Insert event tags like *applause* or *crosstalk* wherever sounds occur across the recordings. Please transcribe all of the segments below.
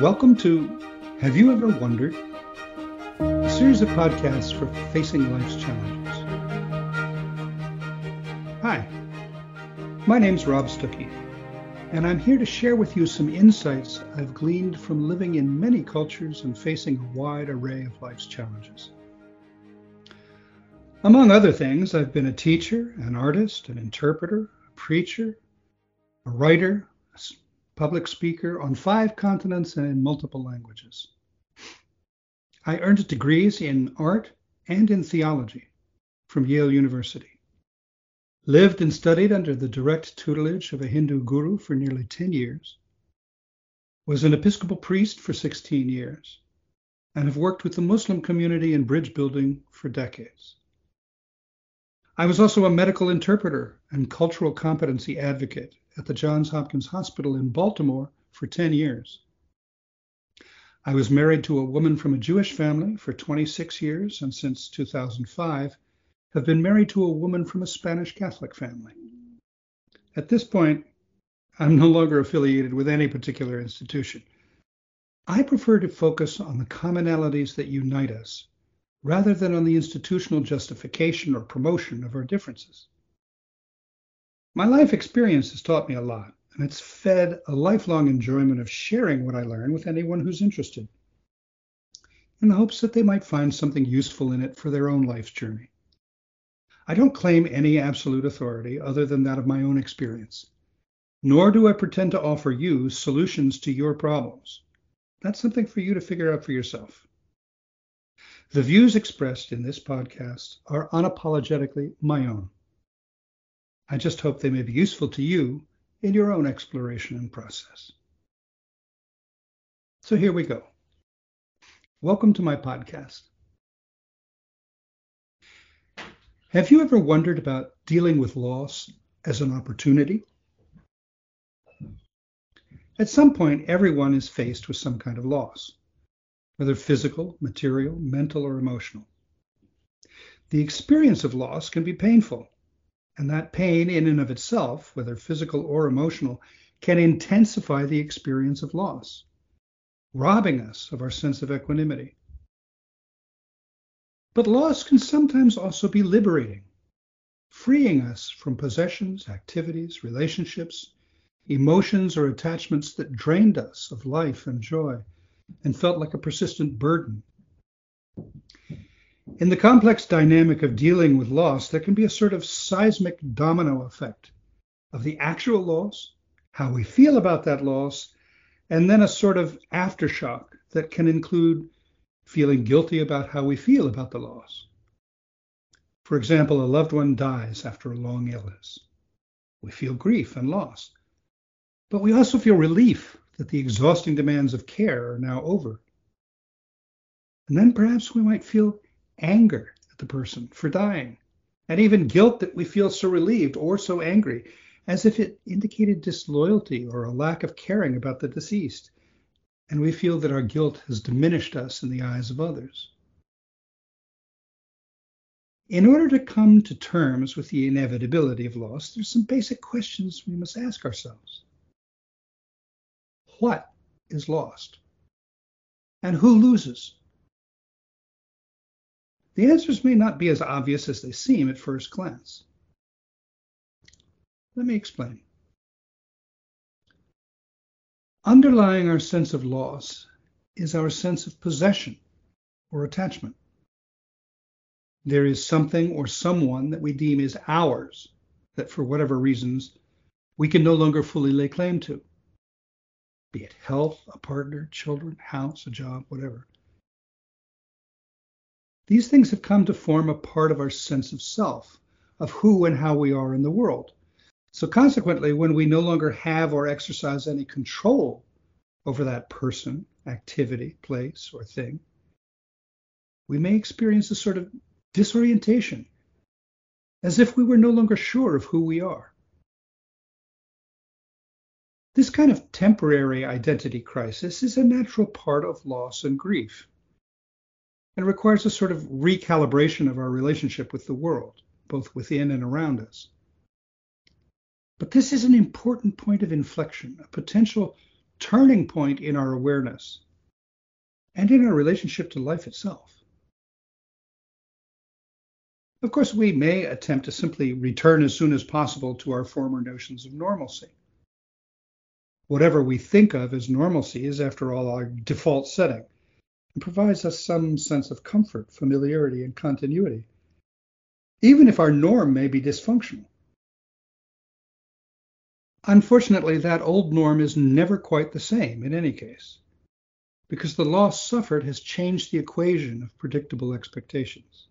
Welcome to Have You Ever Wondered? A series of podcasts for facing life's challenges. Hi, my name's Rob Stuckey, and I'm here to share with you some insights I've gleaned from living in many cultures and facing a wide array of life's challenges. Among other things, I've been a teacher, an artist, an interpreter, a preacher, a writer, public speaker on five continents and in multiple languages. I earned degrees in art and in theology from Yale University. Lived and studied under the direct tutelage of a Hindu guru for nearly 10 years. Was an Episcopal priest for 16 years and have worked with the Muslim community in bridge building for decades. I was also a medical interpreter and cultural competency advocate at the Johns Hopkins Hospital in Baltimore for 10 years. I was married to a woman from a Jewish family for 26 years and since 2005 have been married to a woman from a Spanish Catholic family. At this point, I'm no longer affiliated with any particular institution. I prefer to focus on the commonalities that unite us rather than on the institutional justification or promotion of our differences. My life experience has taught me a lot, and it's fed a lifelong enjoyment of sharing what I learn with anyone who's interested, in the hopes that they might find something useful in it for their own life's journey. I don't claim any absolute authority other than that of my own experience, nor do I pretend to offer you solutions to your problems. That's something for you to figure out for yourself. The views expressed in this podcast are unapologetically my own. I just hope they may be useful to you in your own exploration and process. So here we go. Welcome to my podcast. Have you ever wondered about dealing with loss as an opportunity? At some point, everyone is faced with some kind of loss, whether physical, material, mental, or emotional. The experience of loss can be painful and that pain, in and of itself, whether physical or emotional, can intensify the experience of loss, robbing us of our sense of equanimity. But loss can sometimes also be liberating, freeing us from possessions, activities, relationships, emotions, or attachments that drained us of life and joy and felt like a persistent burden. In the complex dynamic of dealing with loss, there can be a sort of seismic domino effect of the actual loss, how we feel about that loss, and then a sort of aftershock that can include feeling guilty about how we feel about the loss. For example, a loved one dies after a long illness. We feel grief and loss, but we also feel relief that the exhausting demands of care are now over. And then perhaps we might feel anger at the person for dying, and even guilt that we feel so relieved or so angry, as if it indicated disloyalty or a lack of caring about the deceased, and we feel that our guilt has diminished us in the eyes of others. In order to come to terms with the inevitability of loss, there's some basic questions we must ask ourselves. What is lost? And who loses? The answers may not be as obvious as they seem at first glance. Let me explain. Underlying our sense of loss is our sense of possession or attachment. There is something or someone that we deem is ours that, for whatever reasons, we can no longer fully lay claim to, be it health, a partner, children, house, a job, whatever. These things have come to form a part of our sense of self, of who and how we are in the world. So, consequently, when we no longer have or exercise any control over that person, activity, place, or thing, we may experience a sort of disorientation, as if we were no longer sure of who we are. This kind of temporary identity crisis is a natural part of loss and grief and requires a sort of recalibration of our relationship with the world, both within and around us. But this is an important point of inflection, a potential turning point in our awareness and in our relationship to life itself. Of course, we may attempt to simply return as soon as possible to our former notions of normalcy. Whatever we think of as normalcy is, after all, our default setting and provides us some sense of comfort, familiarity, and continuity, even if our norm may be dysfunctional. Unfortunately, that old norm is never quite the same in any case, because the loss suffered has changed the equation of predictable expectations.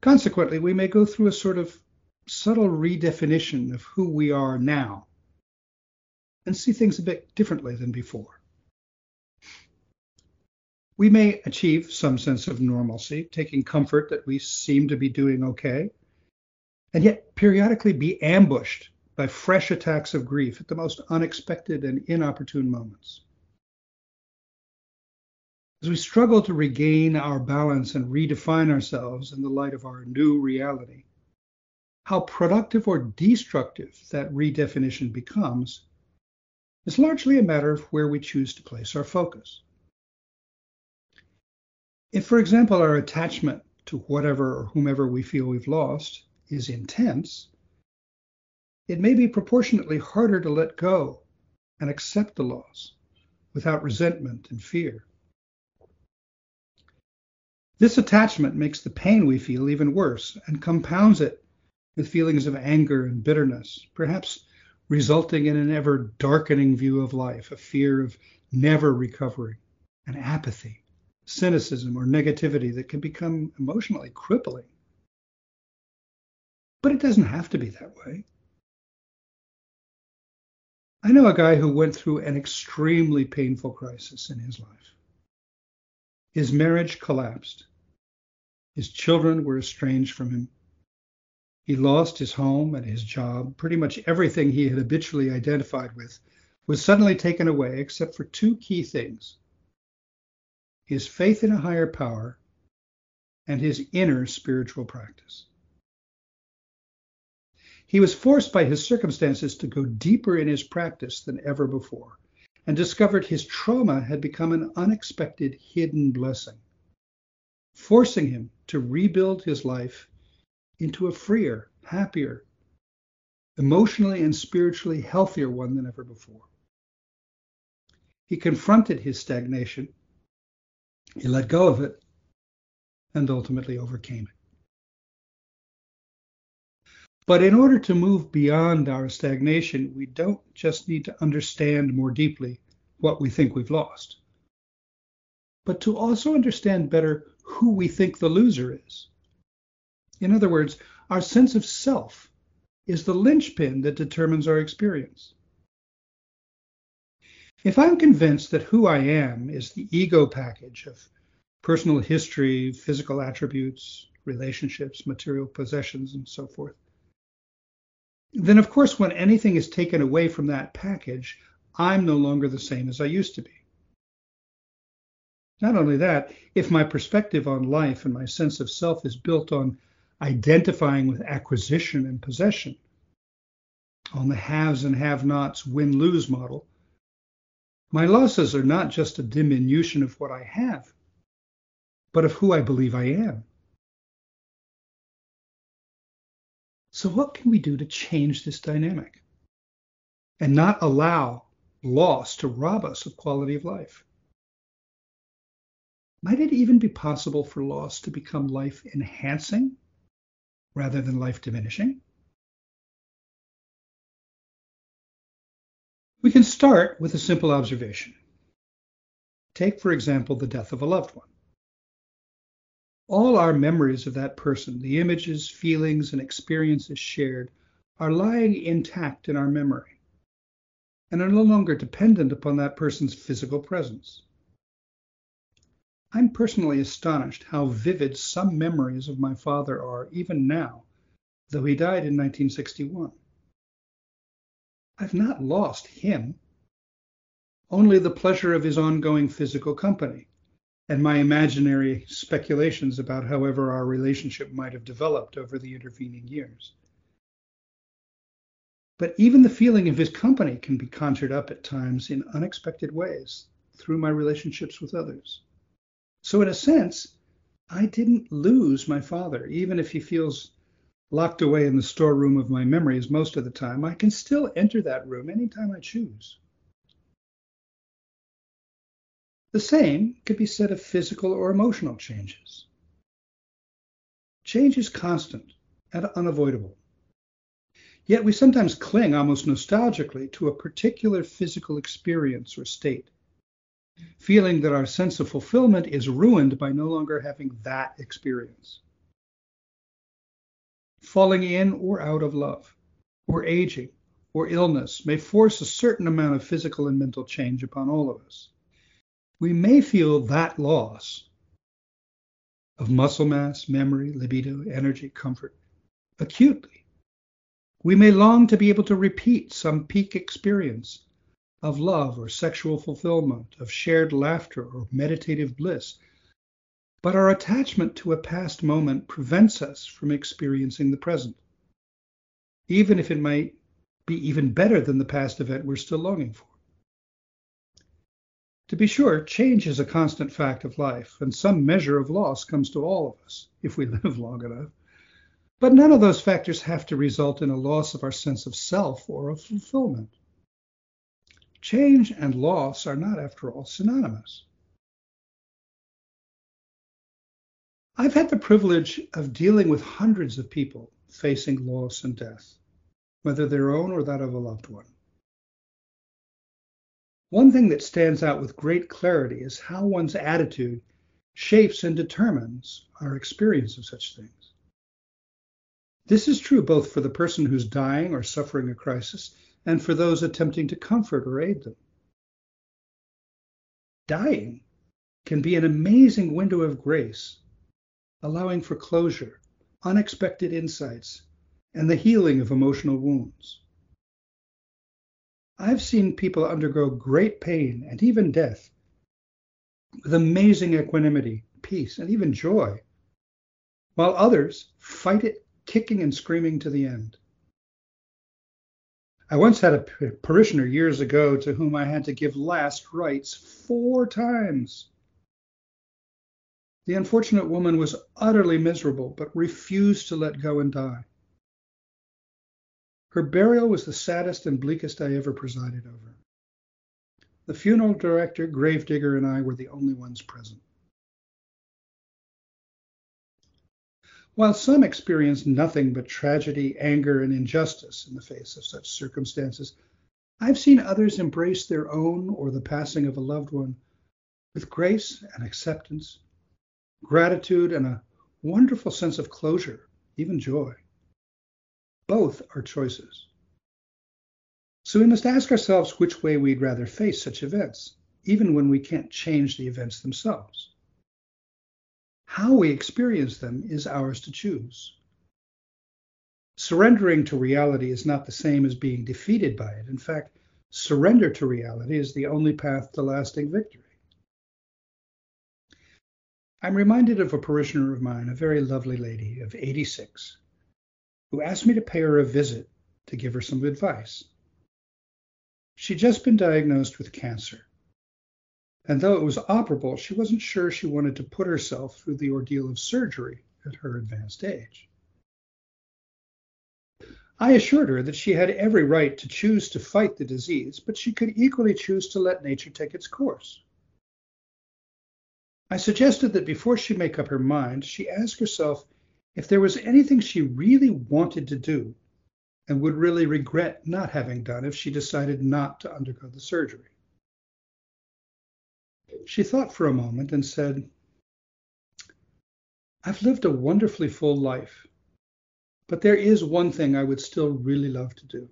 Consequently, we may go through a sort of subtle redefinition of who we are now and see things a bit differently than before. We may achieve some sense of normalcy, taking comfort that we seem to be doing okay, and yet periodically be ambushed by fresh attacks of grief at the most unexpected and inopportune moments. As we struggle to regain our balance and redefine ourselves in the light of our new reality, how productive or destructive that redefinition becomes is largely a matter of where we choose to place our focus. If, for example, our attachment to whatever or whomever we feel we've lost is intense, it may be proportionately harder to let go and accept the loss without resentment and fear. This attachment makes the pain we feel even worse and compounds it with feelings of anger and bitterness, perhaps resulting in an ever darkening view of life, a fear of never recovering, an apathy, cynicism, or negativity that can become emotionally crippling. But it doesn't have to be that way. I know a guy who went through an extremely painful crisis in his life. His marriage collapsed. His children were estranged from him. He lost his home and his job. Pretty much everything he had habitually identified with was suddenly taken away, except for two key things his faith in a higher power and his inner spiritual practice. He was forced by his circumstances to go deeper in his practice than ever before and discovered his trauma had become an unexpected hidden blessing forcing him to rebuild his life into a freer, happier, emotionally and spiritually healthier one than ever before. He confronted his stagnation, he let go of it, and ultimately overcame it. But in order to move beyond our stagnation, we don't just need to understand more deeply what we think we've lost, but to also understand better who we think the loser is. In other words, our sense of self is the linchpin that determines our experience. If I'm convinced that who I am is the ego package of personal history, physical attributes, relationships, material possessions, and so forth, then of course, when anything is taken away from that package, I'm no longer the same as I used to be. Not only that, if my perspective on life and my sense of self is built on identifying with acquisition and possession, on the haves and have nots win lose model, my losses are not just a diminution of what I have, but of who I believe I am. So, what can we do to change this dynamic and not allow loss to rob us of quality of life? Might it even be possible for loss to become life enhancing rather than life diminishing? Start with a simple observation. Take, for example, the death of a loved one. All our memories of that person, the images, feelings, and experiences shared, are lying intact in our memory and are no longer dependent upon that person's physical presence. I'm personally astonished how vivid some memories of my father are, even now, though he died in 1961. I've not lost him, only the pleasure of his ongoing physical company and my imaginary speculations about however our relationship might have developed over the intervening years. But even the feeling of his company can be conjured up at times in unexpected ways through my relationships with others. So, in a sense, I didn't lose my father, even if he feels locked away in the storeroom of my memories most of the time. I can still enter that room anytime I choose. The same could be said of physical or emotional changes. Change is constant and unavoidable. Yet we sometimes cling almost nostalgically to a particular physical experience or state, feeling that our sense of fulfillment is ruined by no longer having that experience. Falling in or out of love, or aging, or illness may force a certain amount of physical and mental change upon all of us. We may feel that loss of muscle mass, memory, libido, energy, comfort acutely we may long to be able to repeat some peak experience of love or sexual fulfillment, of shared laughter or meditative bliss. But our attachment to a past moment prevents us from experiencing the present, even if it might be even better than the past event we're still longing for. To be sure, change is a constant fact of life, and some measure of loss comes to all of us if we *laughs* live long enough. But none of those factors have to result in a loss of our sense of self or of fulfillment. Change and loss are not, after all, synonymous. I've had the privilege of dealing with hundreds of people facing loss and death, whether their own or that of a loved one. One thing that stands out with great clarity is how one's attitude shapes and determines our experience of such things. This is true both for the person who's dying or suffering a crisis and for those attempting to comfort or aid them. Dying can be an amazing window of grace, allowing for closure, unexpected insights, and the healing of emotional wounds. I've seen people undergo great pain and even death with amazing equanimity, peace, and even joy, while others fight it kicking and screaming to the end. I once had a parishioner years ago to whom I had to give last rites four times. The unfortunate woman was utterly miserable, but refused to let go and die. Her burial was the saddest and bleakest I ever presided over. The funeral director, gravedigger, and I were the only ones present. While some experience nothing but tragedy, anger, and injustice in the face of such circumstances, I've seen others embrace their own or the passing of a loved one with grace and acceptance, gratitude, and a wonderful sense of closure, even joy. Both are choices. So we must ask ourselves which way we'd rather face such events, even when we can't change the events themselves. How we experience them is ours to choose. Surrendering to reality is not the same as being defeated by it. In fact, surrender to reality is the only path to lasting victory. I'm reminded of a parishioner of mine, a very lovely lady of 86, who asked me to pay her a visit to give her some advice. She'd just been diagnosed with cancer and though it was operable, she wasn't sure she wanted to put herself through the ordeal of surgery at her advanced age. I assured her that she had every right to choose to fight the disease, but she could equally choose to let nature take its course. I suggested that before she make up her mind, she ask herself if there was anything she really wanted to do and would really regret not having done if she decided not to undergo the surgery. She thought for a moment and said, I've lived a wonderfully full life, but there is one thing I would still really love to do.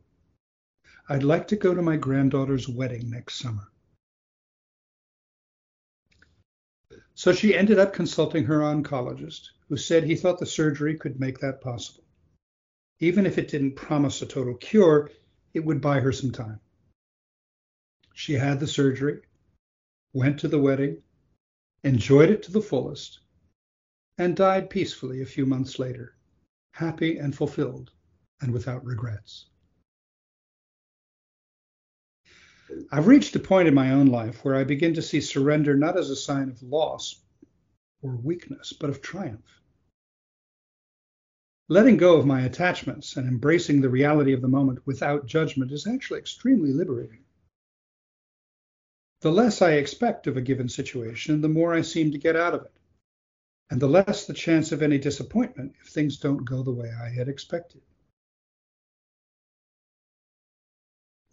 I'd like to go to my granddaughter's wedding next summer. So she ended up consulting her oncologist, who said he thought the surgery could make that possible. Even if it didn't promise a total cure, it would buy her some time. She had the surgery, went to the wedding, enjoyed it to the fullest, and died peacefully a few months later, happy and fulfilled and without regrets. I've reached a point in my own life where I begin to see surrender not as a sign of loss or weakness, but of triumph. Letting go of my attachments and embracing the reality of the moment without judgment is actually extremely liberating. The less I expect of a given situation, the more I seem to get out of it, and the less the chance of any disappointment if things don't go the way I had expected.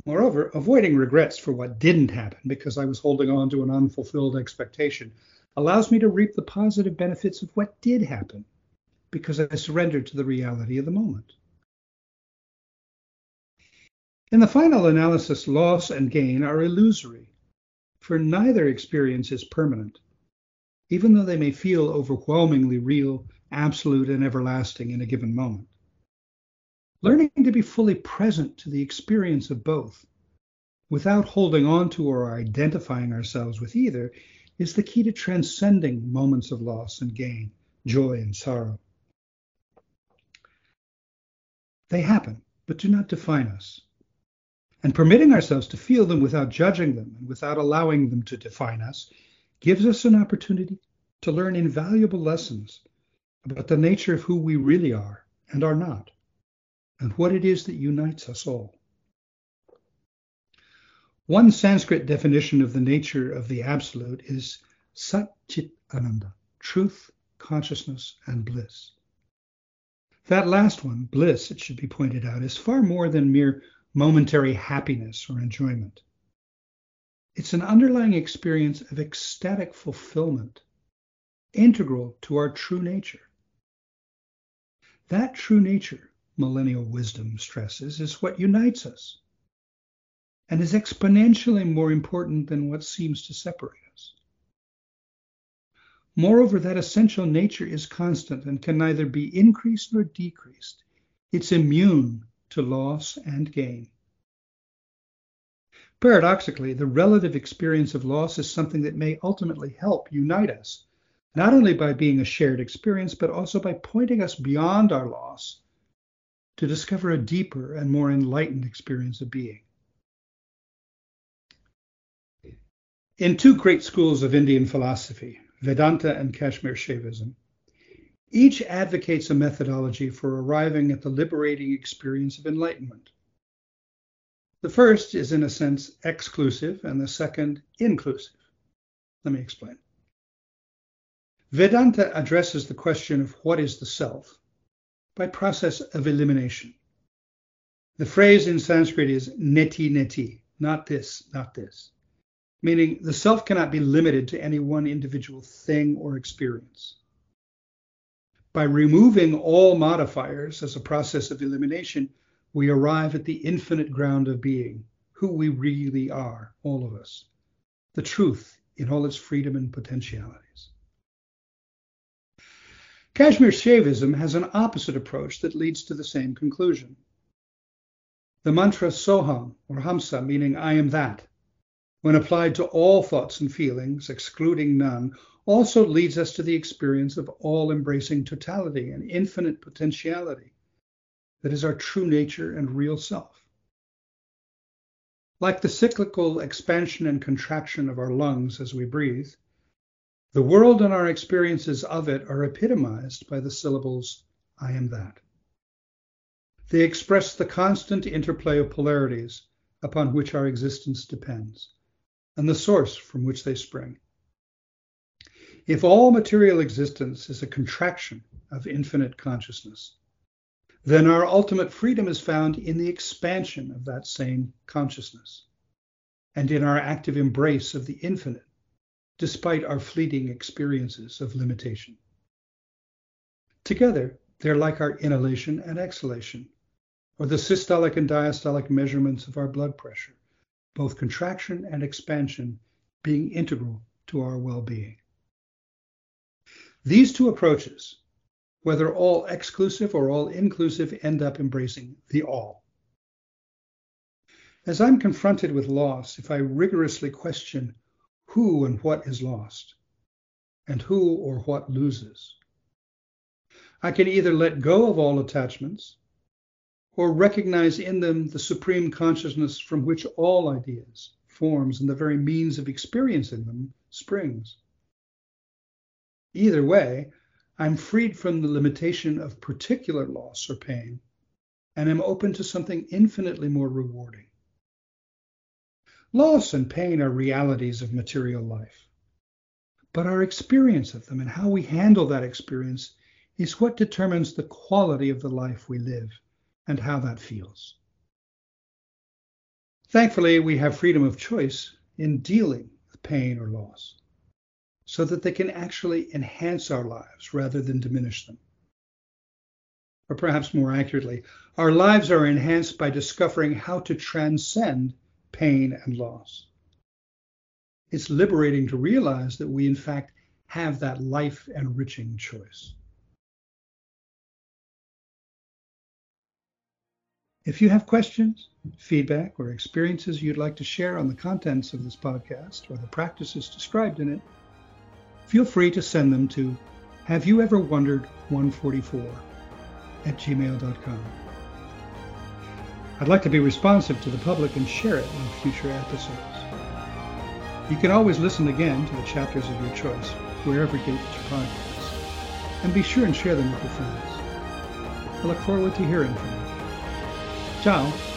Moreover, avoiding regrets for what didn't happen because I was holding on to an unfulfilled expectation allows me to reap the positive benefits of what did happen because I surrendered to the reality of the moment. In the final analysis, loss and gain are illusory, for neither experience is permanent, even though they may feel overwhelmingly real, absolute, and everlasting in a given moment. Learning to be fully present to the experience of both without holding on to or identifying ourselves with either is the key to transcending moments of loss and gain, joy and sorrow. They happen, but do not define us. And permitting ourselves to feel them without judging them and without allowing them to define us gives us an opportunity to learn invaluable lessons about the nature of who we really are and are not and what it is that unites us all. One Sanskrit definition of the nature of the Absolute is Sat Chit Ananda, truth, consciousness, and bliss. That last one, bliss, it should be pointed out, is far more than mere momentary happiness or enjoyment. It's an underlying experience of ecstatic fulfillment, integral to our true nature. That true nature millennial wisdom stresses, is what unites us and is exponentially more important than what seems to separate us. Moreover, that essential nature is constant and can neither be increased nor decreased. It's immune to loss and gain. Paradoxically, the relative experience of loss is something that may ultimately help unite us, not only by being a shared experience, but also by pointing us beyond our loss to discover a deeper and more enlightened experience of being. In two great schools of Indian philosophy, Vedanta and Kashmir Shaivism, each advocates a methodology for arriving at the liberating experience of enlightenment. The first is, in a sense, exclusive, and the second, inclusive. Let me explain. Vedanta addresses the question of what is the self, by process of elimination. The phrase in Sanskrit is neti neti, not this, not this, meaning the self cannot be limited to any one individual thing or experience. By removing all modifiers as a process of elimination, we arrive at the infinite ground of being, who we really are, all of us, the truth in all its freedom and potentialities. Kashmir Shaivism has an opposite approach that leads to the same conclusion. The mantra Soham or Hamsa, meaning I am that, when applied to all thoughts and feelings, excluding none, also leads us to the experience of all embracing totality and infinite potentiality that is our true nature and real self. Like the cyclical expansion and contraction of our lungs as we breathe, the world and our experiences of it are epitomized by the syllables, I am that. They express the constant interplay of polarities upon which our existence depends, and the source from which they spring. If all material existence is a contraction of infinite consciousness, then our ultimate freedom is found in the expansion of that same consciousness and in our active embrace of the infinite despite our fleeting experiences of limitation. Together, they're like our inhalation and exhalation, or the systolic and diastolic measurements of our blood pressure, both contraction and expansion being integral to our well being. These two approaches, whether all exclusive or all inclusive, end up embracing the all. As I'm confronted with loss, if I rigorously question who and what is lost, and who or what loses. I can either let go of all attachments or recognize in them the supreme consciousness from which all ideas, forms and the very means of experiencing them springs. Either way, I'm freed from the limitation of particular loss or pain and am open to something infinitely more rewarding. Loss and pain are realities of material life. But our experience of them and how we handle that experience is what determines the quality of the life we live and how that feels. Thankfully, we have freedom of choice in dealing with pain or loss so that they can actually enhance our lives rather than diminish them. Or perhaps more accurately, our lives are enhanced by discovering how to transcend pain and loss. It's liberating to realize that we, in fact, have that life enriching choice. If you have questions, feedback, or experiences you'd like to share on the contents of this podcast or the practices described in it, feel free to send them to have you ever wondered 144 at gmail.com. I'd like to be responsive to the public and share it in future episodes. You can always listen again to the chapters of your choice, wherever you get your podcasts, and be sure and share them with your friends. I look forward to hearing from you. Ciao!